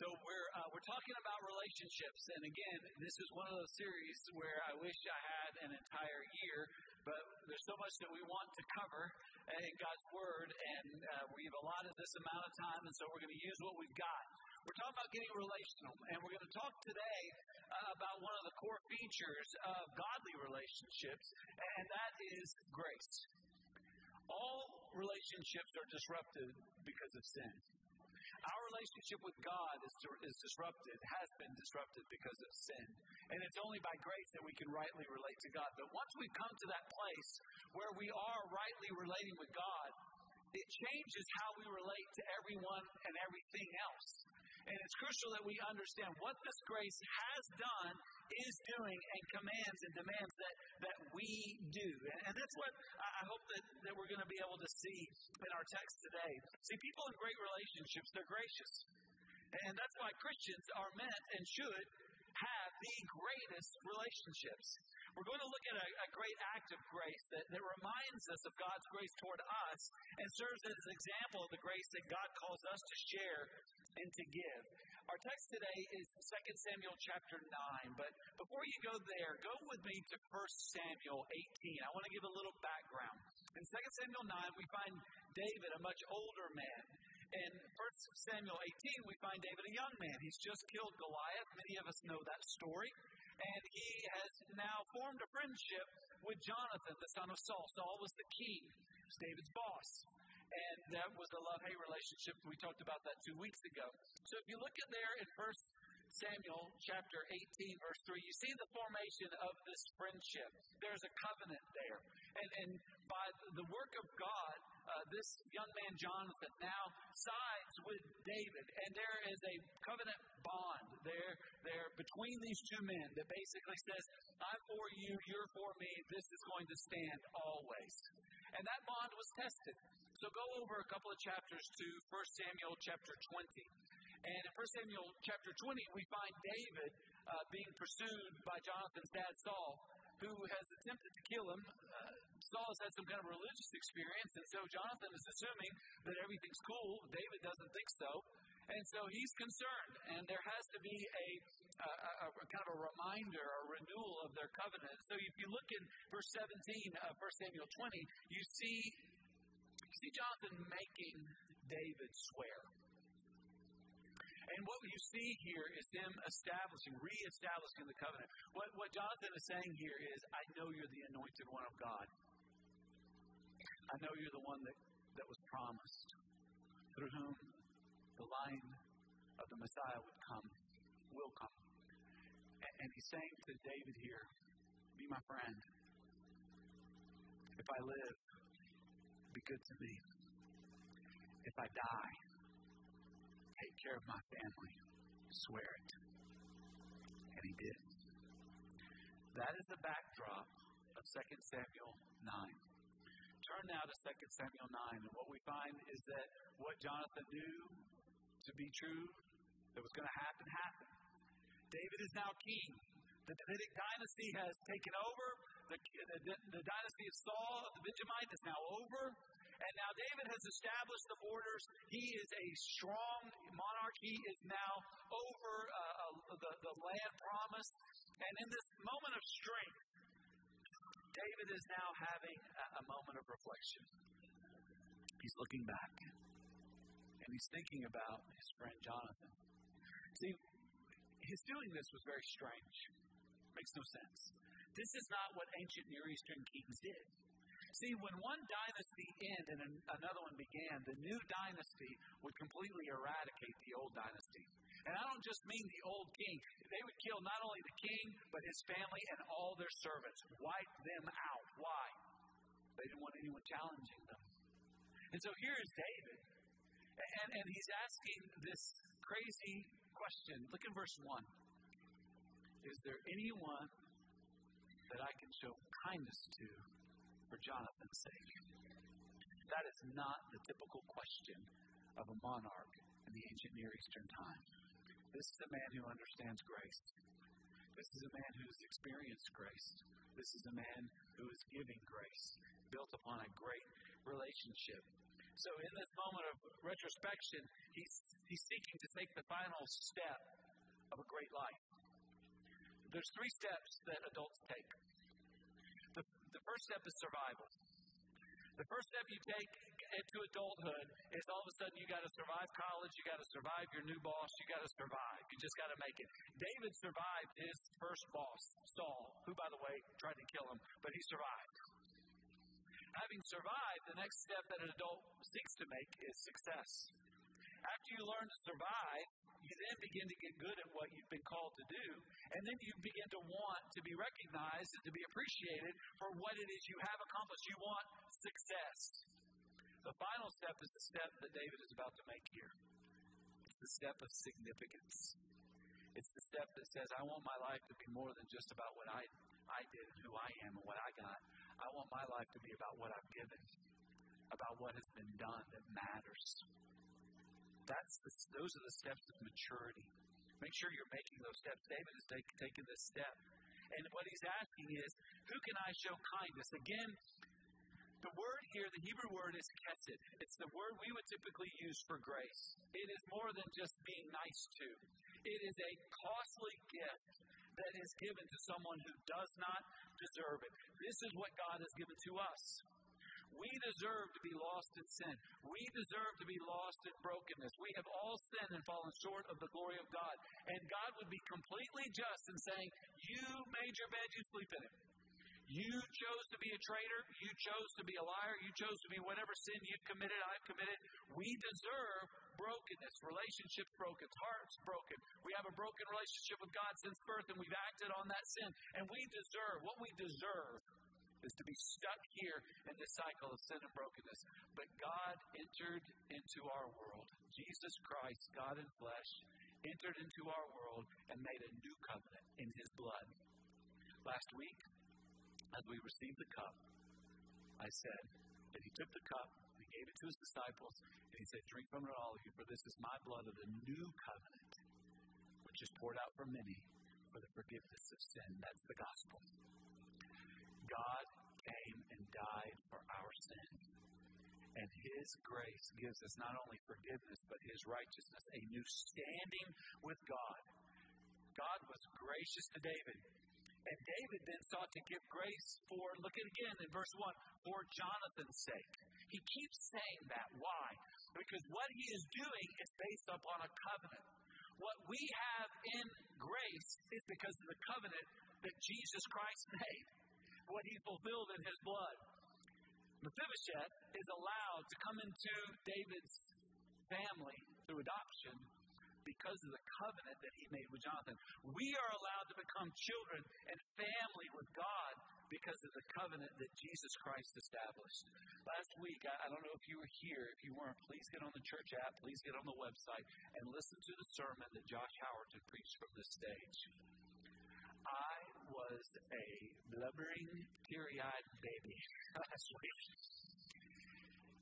So we're uh, we're talking about relationships, and again, this is one of those series where I wish I had an entire year, but there's so much that we want to cover in God's Word, and uh, we've allotted this amount of time, and so we're going to use what we've got. We're talking about getting relational, and we're going to talk today uh, about one of the core features of godly relationships, and that is grace. All relationships are disrupted because of sin. Our relationship with God is, is disrupted, has been disrupted because of sin. And it's only by grace that we can rightly relate to God. But once we come to that place where we are rightly relating with God, it changes how we relate to everyone and everything else. And it's crucial that we understand what this grace has done, is doing, and commands and demands that, that we do. And, and that's what I hope that, that we're going to be able to see in our text today. See, people in great relationships, they're gracious. And that's why Christians are meant and should have the greatest relationships. We're going to look at a, a great act of grace that, that reminds us of God's grace toward us and serves as an example of the grace that God calls us to share and to give. Our text today is 2 Samuel chapter 9, but before you go there, go with me to 1 Samuel 18. I want to give a little background. In 2 Samuel 9, we find David, a much older man. In 1 Samuel 18, we find David, a young man. He's just killed Goliath. Many of us know that story. And he has now formed a friendship with Jonathan, the son of Saul. Saul was the king, David's boss. And that was a love hate relationship. We talked about that two weeks ago. So if you look at there in First Samuel chapter 18, verse 3, you see the formation of this friendship. There's a covenant there. And, and by the work of God, uh, this young man, Jonathan, now sides with David. And there is a covenant bond there, there between these two men that basically says, I'm for you, you're for me, this is going to stand always. And that bond was tested. So go over a couple of chapters to 1 Samuel chapter 20. And in 1 Samuel chapter 20, we find David uh, being pursued by Jonathan's dad Saul, who has attempted to kill him. Uh, Saul has had some kind of religious experience, and so Jonathan is assuming that everything's cool. David doesn't think so. And so he's concerned, and there has to be a, a, a, kind of a reminder, a renewal of their covenant. So if you look in verse 17 uh, of 1 Samuel 20, you see you see Jonathan making David swear. And what you see here is him establishing, reestablishing the covenant. What, what Jonathan is saying here is, I know you're the anointed one of God. I know you're the one that, that was promised, through whom the line of the Messiah would come, will come. And, and he's saying to David here, Be my friend. If I live, be good to me. If I die, take care of my family. Swear it. And he did. That is the backdrop of 2 Samuel 9. Turn now to 2 Samuel 9, and what we find is that what Jonathan knew to be true, that was going to happen, happened. David is now king. The Davidic dynasty has taken over. The, the, the dynasty of Saul, of the Benjamite, is now over. And now David has established the borders. He is a strong monarch. He is now over uh, uh, the, the land promised. And in this moment of strength, David is now having a, a moment of reflection. He's looking back and he's thinking about his friend Jonathan. See, his doing this was very strange. Makes no sense. This is not what ancient Near Eastern kings did. See, when one dynasty ended and another one began, the new dynasty would completely eradicate the old dynasty. And I don't just mean the old king. They would kill not only the king, but his family and all their servants. Wipe them out. Why? They didn't want anyone challenging them. And so here is David. And, and he's asking this crazy question. Look in verse 1. Is there anyone that I can show kindness to for Jonathan's sake? That is not the typical question of a monarch in the ancient Near Eastern time. This is a man who understands grace. This is a man who has experienced grace. This is a man who is giving grace, built upon a great relationship. So in this moment of retrospection, he's, he's seeking to take the final step of a great life. There's three steps that adults take. The, the first step is survival. The first step you take into adulthood is all of a sudden you got to survive college, you got to survive your new boss, you got to survive. You just got to make it. David survived his first boss, Saul, who, by the way, tried to kill him, but he survived. Having survived, the next step that an adult seeks to make is success. After you learn to survive, you then begin to get good at what you've been called to do, and then you begin to want to be recognized and to be appreciated for what it is you have accomplished. You want success. The final step is the step that David is about to make here. It's the step of significance. It's the step that says, I want my life to be more than just about what I, I did and who I am and what I got. I want my life to be about what I've given, about what has been done that matters. That's the, those are the steps of maturity. Make sure you're making those steps. David is taking this step. And what he's asking is, who can I show kindness? Again, the word here, the Hebrew word is chesed. It's the word we would typically use for grace. It is more than just being nice to. It is a costly gift that is given to someone who does not deserve it. This is what God has given to us. We deserve to be lost in sin. We deserve to be lost in brokenness. We have all sinned and fallen short of the glory of God. And God would be completely just in saying, You made your bed, you sleep in it. You chose to be a traitor. You chose to be a liar. You chose to be whatever sin you've committed, I've committed. We deserve brokenness, relationships broken, hearts broken. We have a broken relationship with God since birth, and we've acted on that sin. And we deserve, what we deserve is to be stuck here in this cycle of sin and brokenness. But God entered into our world. Jesus Christ, God in flesh, entered into our world and made a new covenant in his blood. Last week, as we received the cup, I said that he took the cup, he gave it to his disciples, and he said, Drink from it, all of you, for this is my blood of the new covenant, which is poured out for many for the forgiveness of sin. That's the gospel. God came and died for our sins. And His grace gives us not only forgiveness, but His righteousness, a new standing with God. God was gracious to David. And David then sought to give grace for, look at again in verse 1, for Jonathan's sake. He keeps saying that. Why? Because what he is doing is based upon a covenant. What we have in grace is because of the covenant that Jesus Christ made, what he fulfilled in his blood. Mephibosheth is allowed to come into David's family through adoption because of the covenant that he made with Jonathan. We are allowed to become children and family with God because of the covenant that Jesus Christ established. Last week, I, I don't know if you were here. If you weren't, please get on the church app, please get on the website, and listen to the sermon that Josh Howerton preached from this stage. Was a blubbering, teary eyed baby last week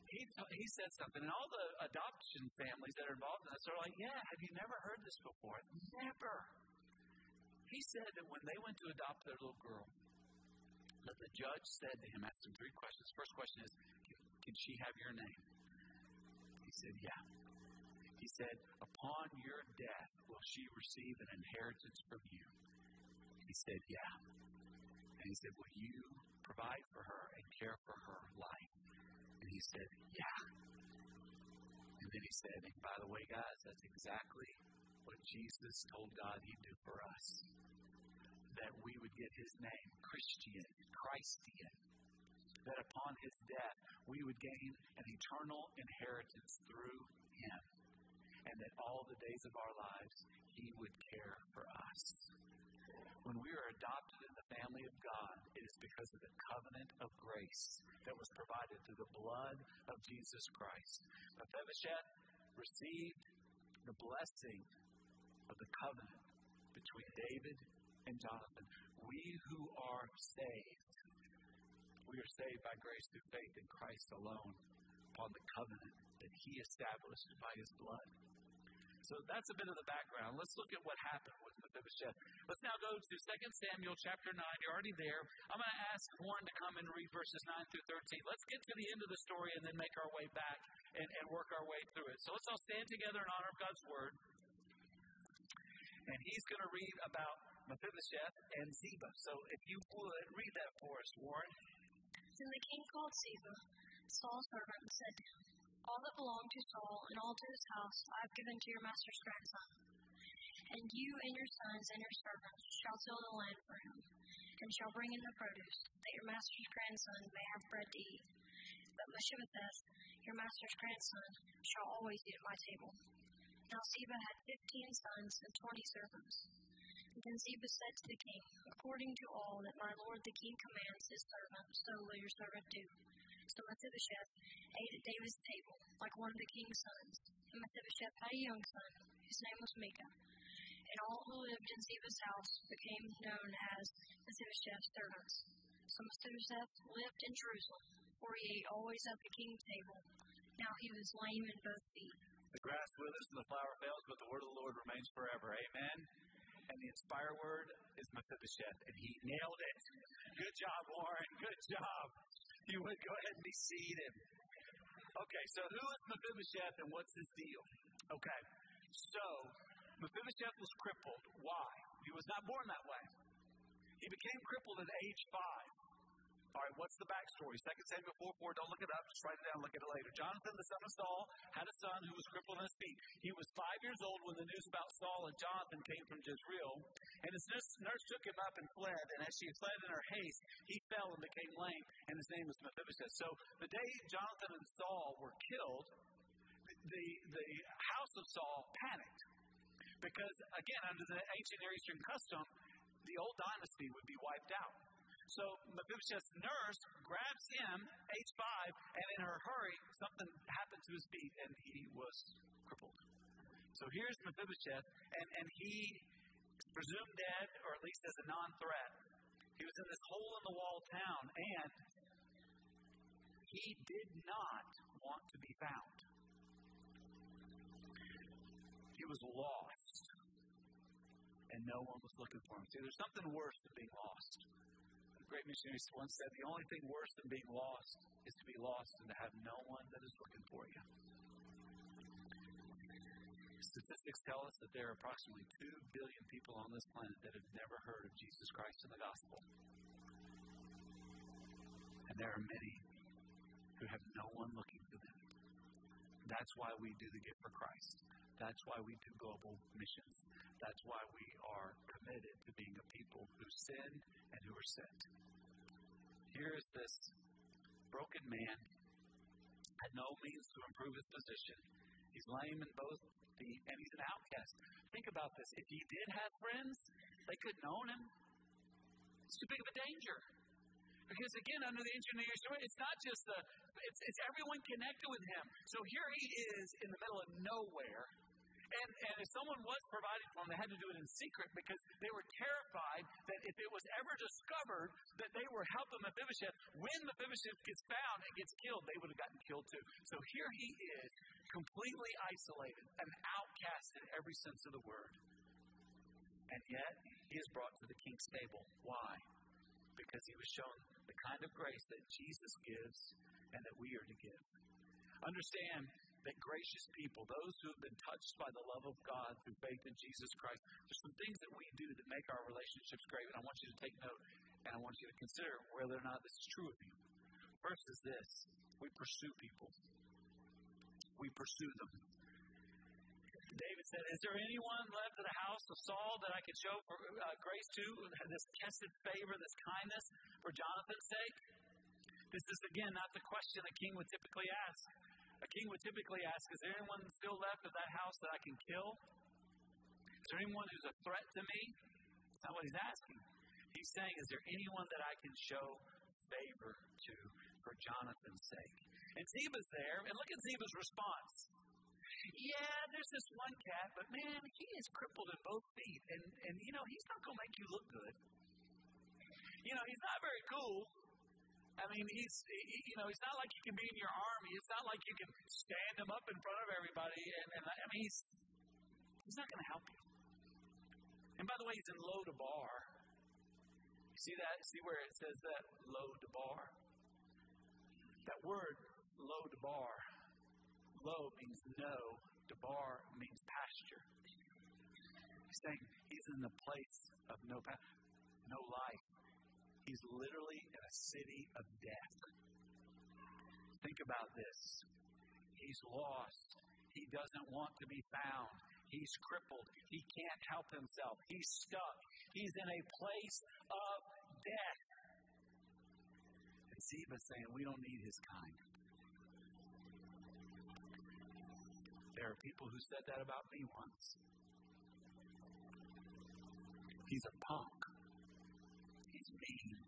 he, he said something, and all the adoption families that are involved in this are like, Yeah, have you never heard this before? Never. He said that when they went to adopt their little girl, that the judge said to him, asked him three questions. First question is, Can she have your name? He said, Yeah. He said, Upon your death, will she receive an inheritance from you? He said, Yeah. And he said, Will you provide for her and care for her life? And he said, Yeah. And then he said, And by the way, guys, that's exactly what Jesus told God he'd do for us. That we would get his name, Christian, Christian. That upon his death, we would gain an eternal inheritance through him. And that all the days of our lives, he would care for us. When we are adopted in the family of God, it is because of the covenant of grace that was provided through the blood of Jesus Christ. Mephibosheth received the blessing of the covenant between David and Jonathan. We who are saved, we are saved by grace through faith in Christ alone upon the covenant that he established by his blood. So that's a bit of the background. Let's look at what happened with Mephibosheth. Let's now go to 2 Samuel chapter 9. You're already there. I'm going to ask Warren to come and read verses 9 through 13. Let's get to the end of the story and then make our way back and, and work our way through it. So let's all stand together in honor of God's word. And he's going to read about Mephibosheth and Ziba. So if you would, read that for us, Warren. Then the king called Ziba, Saul's servant, and said to him, All that belonged to Saul and all to his house I have given to your master's grandson. And you and your sons and your servants shall till the land for him, and shall bring in the produce, that your master's grandson may have bread to eat. But Mephibosheth, your master's grandson, shall always eat at my table. Now Ziba had fifteen sons and twenty servants. Then Ziba said to the king, According to all that my lord the king commands his servant, so will your servant do. So Mephibosheth ate at David's table, like one of the king's sons. And Mephibosheth had a young son, whose name was Micah. And all who lived in Ziba's house became known as Mephibosheth's servants. So Mephibosheth lived in Jerusalem, for he ate always at the king's table. Now he was lame in both feet. The grass withers and the flower fails, but the word of the Lord remains forever. Amen. And the inspired word is Mephibosheth, and he nailed it. Good job, Warren. Good job. You would go ahead and be seated. Okay, so who is Mephibosheth and what's his deal? Okay, so Mephibosheth was crippled. Why? He was not born that way. He became crippled at age five. All right, what's the backstory? 2 Samuel 4 4, don't look it up, just write it down, look at it later. Jonathan, the son of Saul, had a son who was crippled in his feet. He was five years old when the news about Saul and Jonathan came from Jezreel, and his nurse, nurse took him up and fled, and as she fled in her haste, he fell and became lame, and his name was Mephibosheth. So the day Jonathan and Saul were killed, the, the house of Saul panicked. Because, again, under the ancient Near Eastern custom, the old dynasty would be wiped out. So Mephibosheth's nurse grabs him, age five, and in her hurry, something happened to his feet, and he was crippled. So here's Mephibosheth, and, and he presumed dead, or at least as a non-threat. He was in this hole in the wall town, and he did not want to be found. He was lost, and no one was looking for him. See, there's something worse than being lost great missionary once said, the only thing worse than being lost is to be lost and to have no one that is looking for you. Statistics tell us that there are approximately 2 billion people on this planet that have never heard of Jesus Christ and the gospel. And there are many who have no one looking for them. That's why we do the gift for Christ. That's why we do global missions. That's why we are committed to being a people who sin and who are sent. Here is this broken man, had no means to improve his position. He's lame in both and he's an outcast. Think about this. If he did have friends, they couldn't own him. It's too big of a danger. Because again, under the engineer story, it's not just the, it's, it's everyone connected with him. So here he is in the middle of nowhere, and, and if someone was provided for them, they had to do it in secret because they were terrified that if it was ever discovered that they were helping Mephibosheth, when Mephibosheth gets found and gets killed, they would have gotten killed too. So here he is, completely isolated, an outcast in every sense of the word. And yet, he is brought to the king's table. Why? Because he was shown the kind of grace that Jesus gives and that we are to give. Understand that gracious people, those who have been touched by the love of God through faith in Jesus Christ, there's some things that we do that make our relationships great, and I want you to take note and I want you to consider whether or not this is true of you. First is this we pursue people, we pursue them. David said, Is there anyone left in the house of Saul that I could show for, uh, grace to, this chesed favor, this kindness for Jonathan's sake? This is, again, not the question a king would typically ask. A king would typically ask, Is there anyone still left of that house that I can kill? Is there anyone who's a threat to me? That's not what he's asking. He's saying, Is there anyone that I can show favor to for Jonathan's sake? And Ziba's there, and look at Ziba's response. Yeah, there's this one cat, but man, he is crippled in both feet, and, and you know, he's not going to make you look good. You know, he's not very cool, I mean, he's, you know, it's not like you can be in your army. It's not like you can stand him up in front of everybody. And, and I mean, he's, he's not going to help you. And by the way, he's in Lo-debar. You see that? See where it says that? Lo-debar? That word, Lo-debar, Low means no, Debar means pasture. He's saying he's in the place of no no life. He's literally in a city of death. Think about this. He's lost. He doesn't want to be found. He's crippled. He can't help himself. He's stuck. He's in a place of death. And Ziba's saying, We don't need his kind. There are people who said that about me once. He's a punk. He's mean.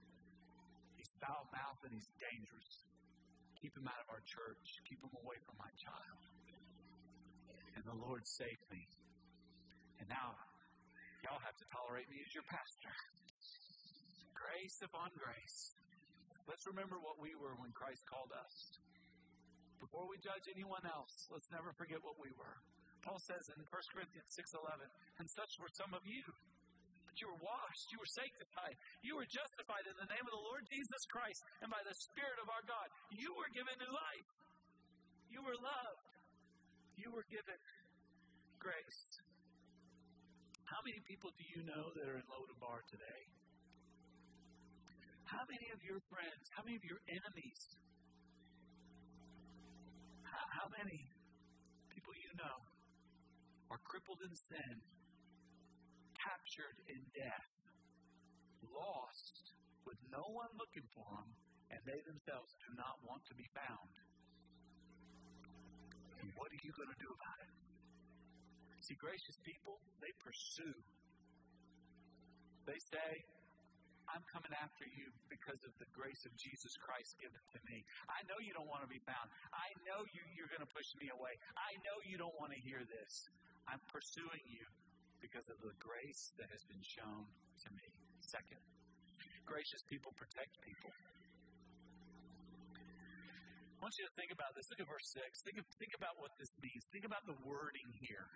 He's foul mouthed and he's dangerous. Keep him out of our church. Keep him away from my child. And the Lord saved me. And now, y'all have to tolerate me as your pastor. Grace upon grace. Let's remember what we were when Christ called us. Before we judge anyone else, let's never forget what we were. Paul says in 1 Corinthians 6:11, and such were some of you. But you were washed, you were sanctified, you were justified in the name of the Lord Jesus Christ and by the Spirit of our God. You were given new life. You were loved. You were given grace. How many people do you know that are in Lodabar today? How many of your friends, how many of your enemies, how, many people you know are crippled in sin, captured in death, lost, with no one looking for them, and they themselves do not want to be found. And what are you going to do about it? See, gracious people, they pursue. They say, I'm coming after you because of the grace of Jesus Christ given to me. I know you don't want to be found. I know you, you're going to push me away. I know you don't want to hear this. I'm pursuing you because of the grace that has been shown to me. Second, gracious people protect people. I want you to think about this. Look at verse 6. Think, of, think about what this means. Think about the wording here.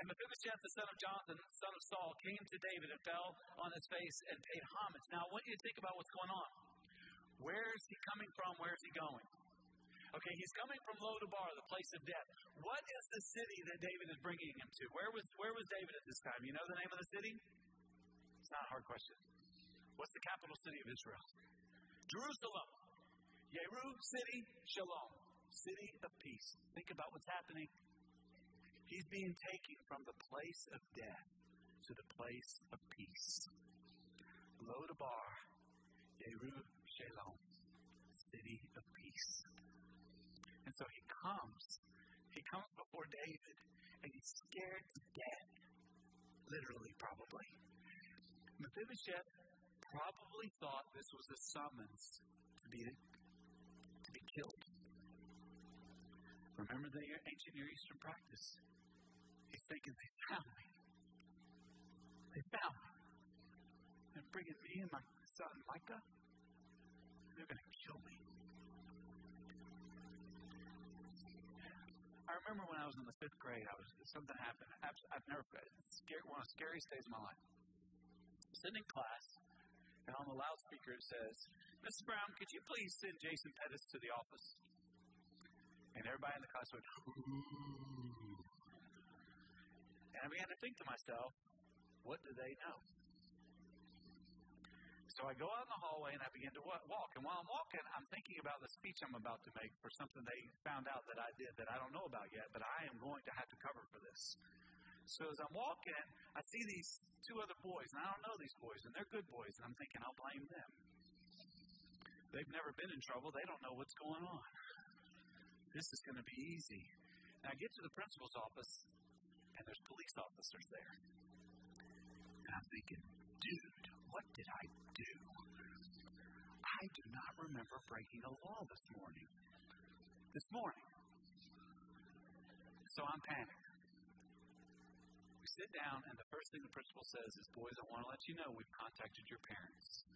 And Mephibosheth, the son of Jonathan, son of Saul, came to David and fell on his face and paid homage. Now, I want you to think about what's going on. Where is he coming from? Where is he going? Okay, he's coming from Lodabar, the place of death. What is the city that David is bringing him to? Where was, where was David at this time? You know the name of the city? It's not a hard question. What's the capital city of Israel? Jerusalem. Yeru, city, shalom. City of peace. Think about what's happening. He's being taken from the place of death to the place of peace. Lodabar, Yeru, shalom. City of peace. And so he comes. He comes before David, and he's scared to death. Literally, probably. Mephibosheth probably thought this was a summons to be, to be killed. Remember the ancient Near Eastern practice? He's thinking, they found me. They found me. They're bringing me and my son Micah. They're going to kill me. I remember when I was in the fifth grade, I was something happened. I've never scared one of the scariest days of my life. Sitting in class, and on the loudspeaker it says, "Mrs. Brown, could you please send Jason Pettis to the office?" And everybody in the class went, Ooh. And I began to think to myself, "What do they know?" So I go out in the hallway and I begin to walk. And while I'm walking, I'm thinking about the speech I'm about to make for something they found out that I did that I don't know about yet, but I am going to have to cover for this. So as I'm walking, I see these two other boys, and I don't know these boys, and they're good boys, and I'm thinking I'll blame them. They've never been in trouble. They don't know what's going on. This is going to be easy. And I get to the principal's office, and there's police officers there. And I'm thinking, dude, what did I do? I do not remember breaking a law this morning. This morning. So I'm panicked. We sit down, and the first thing the principal says is, Boys, I want to let you know we've contacted your parents.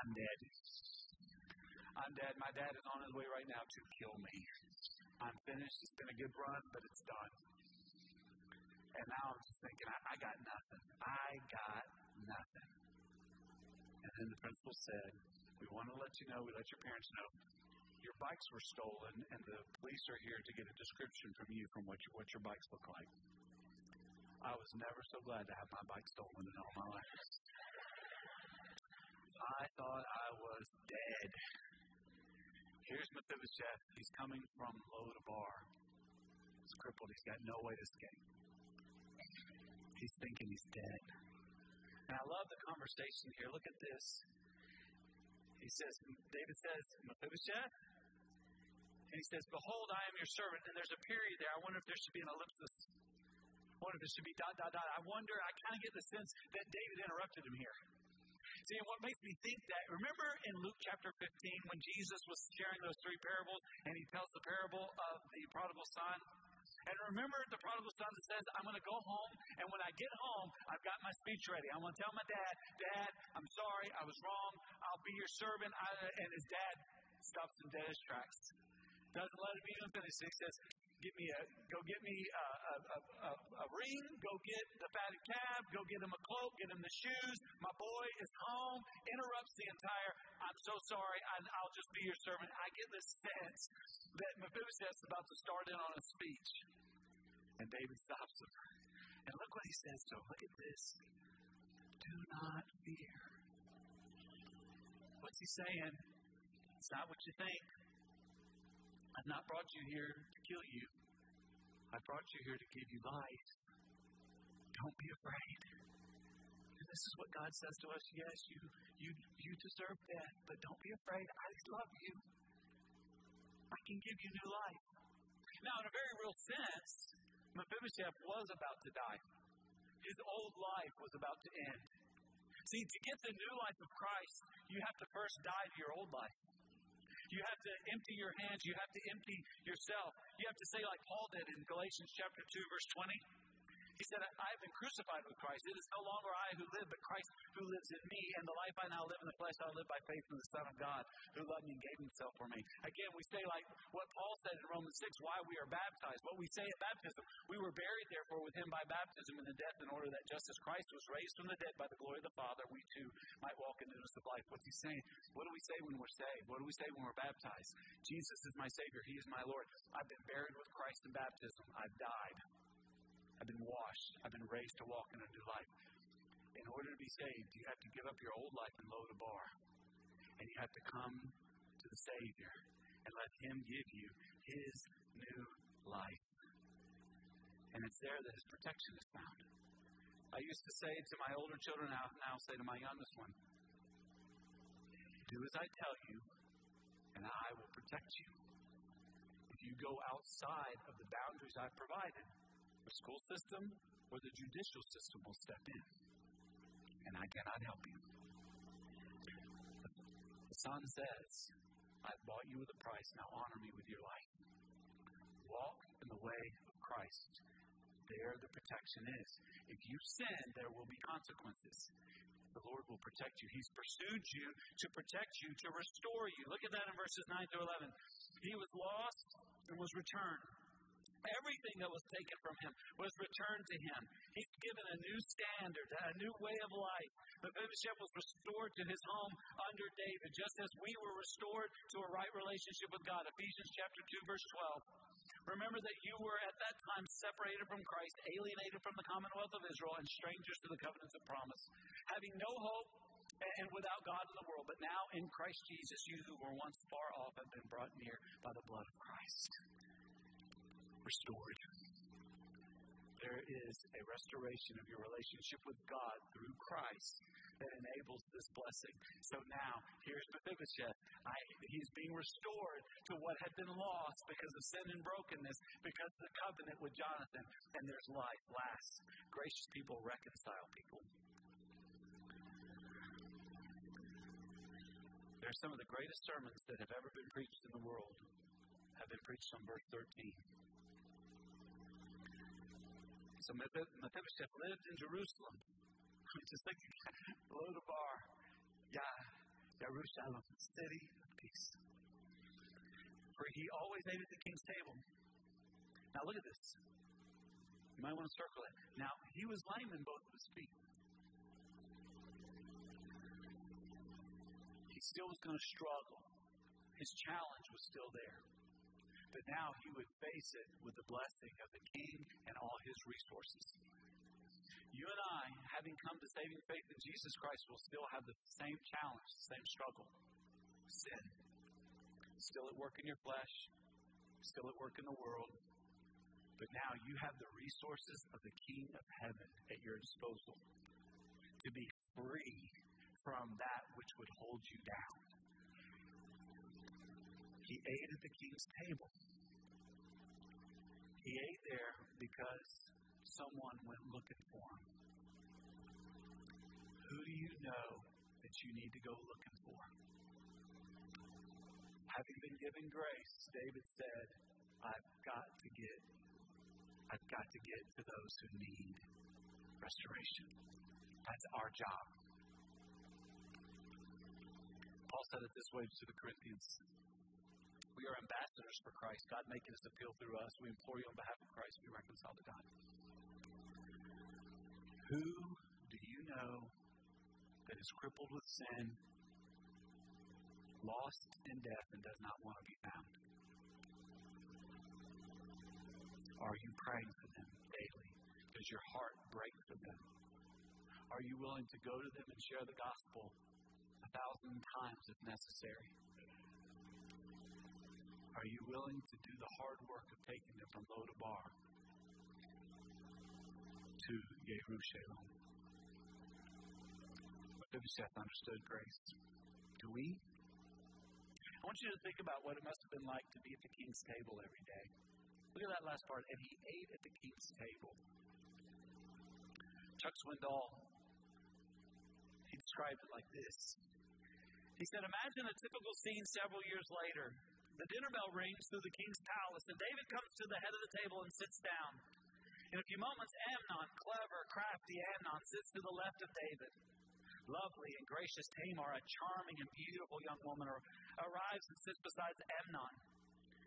I'm dead. I'm dead. My dad is on his way right now to kill me. I'm finished. It's been a good run, but it's done. And now I'm just thinking, I, I got nothing. I got nothing. And then the principal said, We want to let you know, we let your parents know, your bikes were stolen, and the police are here to get a description from you from what, you, what your bikes look like. I was never so glad to have my bike stolen in all my life. I thought I was dead. Here's Mephibosheth. He's coming from Lodabar. He's crippled. He's got no way to escape. He's thinking he's dead. And I love the conversation here. Look at this. He says, David says, Mephibosheth? And he says, Behold, I am your servant. And there's a period there. I wonder if there should be an ellipsis. I wonder if there should be dot, dot, dot. I wonder, I kind of get the sense that David interrupted him here. See, what makes me think that, remember in Luke chapter 15 when Jesus was sharing those three parables and he tells the parable of the prodigal son? And remember the prodigal son that says, I'm going to go home, and when I get home, I've got my speech ready. I'm going to tell my dad, Dad, I'm sorry, I was wrong. I'll be your servant. I, and his dad stops him dead in his tracks. Doesn't let him even finish. He says, Get me a, go get me a, a, a, a, ring, go get the fatted calf, go get him a cloak, get him the shoes. My boy is home, interrupts the entire, I'm so sorry, I, I'll just be your servant. I get this sense that Mephibosheth's about to start in on a speech. And David stops him. And look what he says to him. Look at this. Do not fear. What's he saying? It's not what you think. I've not brought you here to kill you. I brought you here to give you life. Don't be afraid. This is what God says to us. Yes, you you you deserve death, but don't be afraid. I love you. I can give you new life. Now, in a very real sense, Mephibosheth was about to die. His old life was about to end. See, to get the new life of Christ, you have to first die to your old life. You have to empty your hands. You have to empty yourself. You have to say, like Paul did in Galatians chapter 2, verse 20, he said, I have been crucified with Christ. It is no longer I who live, but Christ who lives in me. And the life I now live in the flesh, I live by faith in the Son of God who loved me and gave himself for me. Again, we say like what Paul said in Romans 6, why we are baptized. What we say at baptism, we were buried therefore with him by baptism in the death in order that just as Christ was raised from the dead by the glory of the Father, we too might walk in newness of life. What's he saying? What do we say when we're saved? What do we say when we're baptized? Jesus is my Savior. He is my Lord. I've been buried with Christ in baptism. I've died. I've been washed. I've been raised to walk in a new life. In order to be saved, you have to give up your old life and Lodabar. And you have to come to the Savior and let Him give you His new life. And it's there that His protection is found. I used to say to my older children, now, now say to my youngest one, do as I tell you, and I will protect you. If you go outside of the boundaries I've provided, the school system or the judicial system will step in. And I cannot help you. The Son says, I've bought you with a price, now honor me with your life. Walk in the way of Christ. There the protection is. If you sin, there will be consequences. The Lord will protect you. He's pursued you to protect you, to restore you. Look at that in verses 9 to 11. He was lost and was returned Everything that was taken from him was returned to him. He's given a new standard, a new way of life. The Mephibosheth was restored to his home under David, just as we were restored to a right relationship with God. Ephesians chapter 2, verse 12. Remember that you were at that time separated from Christ, alienated from the commonwealth of Israel, and strangers to the covenants of promise, having no hope and without God in the world. But now in Christ Jesus, you who were once far off have been brought near by the blood of Christ restored. There is a restoration of your relationship with God through Christ that enables this blessing. So now, here's Mephibosheth. I, he's being restored to what had been lost because of sin and brokenness, because of the covenant with Jonathan. And there's life. Last, gracious people reconcile people. There are some of the greatest sermons that have ever been preached in the world have been preached on verse 13. So Mephibosheth lived in Jerusalem. Just like below the bar. Yeah, Jerusalem, city of peace. For he always ate at the king's table. Now look at this. You might want to circle it. Now, he was lame in both of his feet. He still was going to struggle His challenge was still there. But now he would face it with the blessing of the king and all his resources. You and I, having come to saving faith in Jesus Christ, will still have the same challenge, the same struggle sin. Still at work in your flesh, still at work in the world. But now you have the resources of the King of Heaven at your disposal to be free from that which would hold you down. He ate at the king's table. He ate there because someone went looking for him. Who do you know that you need to go looking for? Having been given grace, David said, I've got to get I've got to get to those who need restoration. That's our job. Paul said it this way to the Corinthians we are ambassadors for Christ. God making his appeal through us. We implore you on behalf of Christ, be reconciled to God. Who do you know that is crippled with sin, lost in death, and does not want to be found? Are you praying for them daily? Does your heart break for them? Are you willing to go to them and share the gospel a thousand times if necessary? Are you willing to do the hard work of taking them from Lodabar to Yerushalayim? Mephibosheth understood grace. Do we? I want you to think about what it must have been like to be at the king's table every day. Look at that last part. And he ate at the king's table. Chuck Swindoll, he described it like this. He said, Imagine a typical scene several years later. The dinner bell rings through the king's palace, and David comes to the head of the table and sits down. In a few moments, Amnon, clever, crafty Amnon, sits to the left of David. Lovely and gracious Tamar, a charming and beautiful young woman, arrives and sits beside Amnon.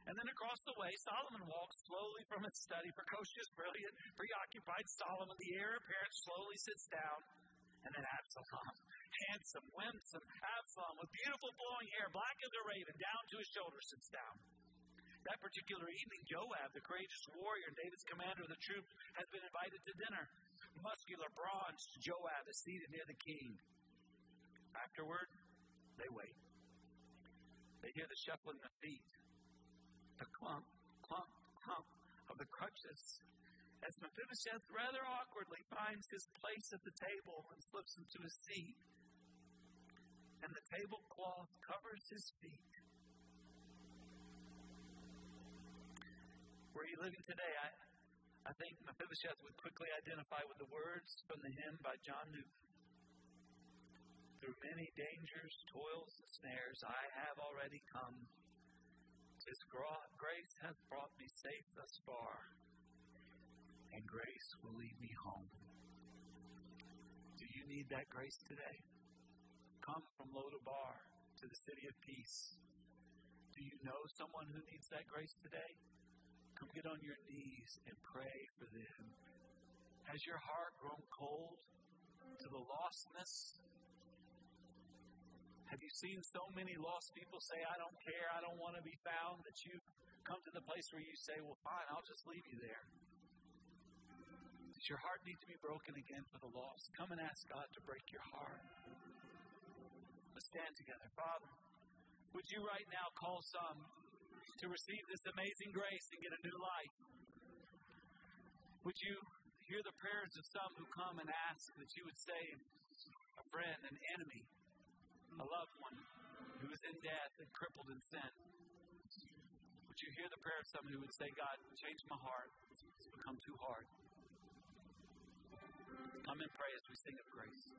And then across the way, Solomon walks slowly from his study. Precocious, brilliant, preoccupied Solomon, the heir apparent, slowly sits down. And then Absalom, handsome, winsome Absalom with beautiful flowing hair, black as a raven, down to his shoulders, sits down. That particular evening, Joab, the courageous warrior, David's commander of the troops, has been invited to dinner. Muscular, bronzed Joab is seated near the king. Afterward, they wait. They hear the shuffling of feet, the clump, clump, clump of the crutches as Mephibosheth rather awkwardly finds his place at the table and slips into his seat and the tablecloth covers his feet. Were you living today? I, I think Mephibosheth would quickly identify with the words from the hymn by John Newton. Through many dangers, toils, and snares, I have already come. His grace hath brought me safe thus far, and grace will lead me home. Do you need that grace today? Come from Lodabar to the city of peace. Do you know someone who needs that grace today? Come get on your knees and pray for them. Has your heart grown cold to the lostness? Have you seen so many lost people say, I don't care, I don't want to be found, that you've come to the place where you say, Well, fine, I'll just leave you there? Does your heart need to be broken again for the lost? Come and ask God to break your heart. Let's stand together. Father, would you right now call some to receive this amazing grace and get a new life? Would you hear the prayers of some who come and ask that you would save a friend, an enemy, a loved one who is in death and crippled in sin? Would you hear the prayer of some who would say, God, change my heart? It's become too hard. Come and pray as we sing of grace.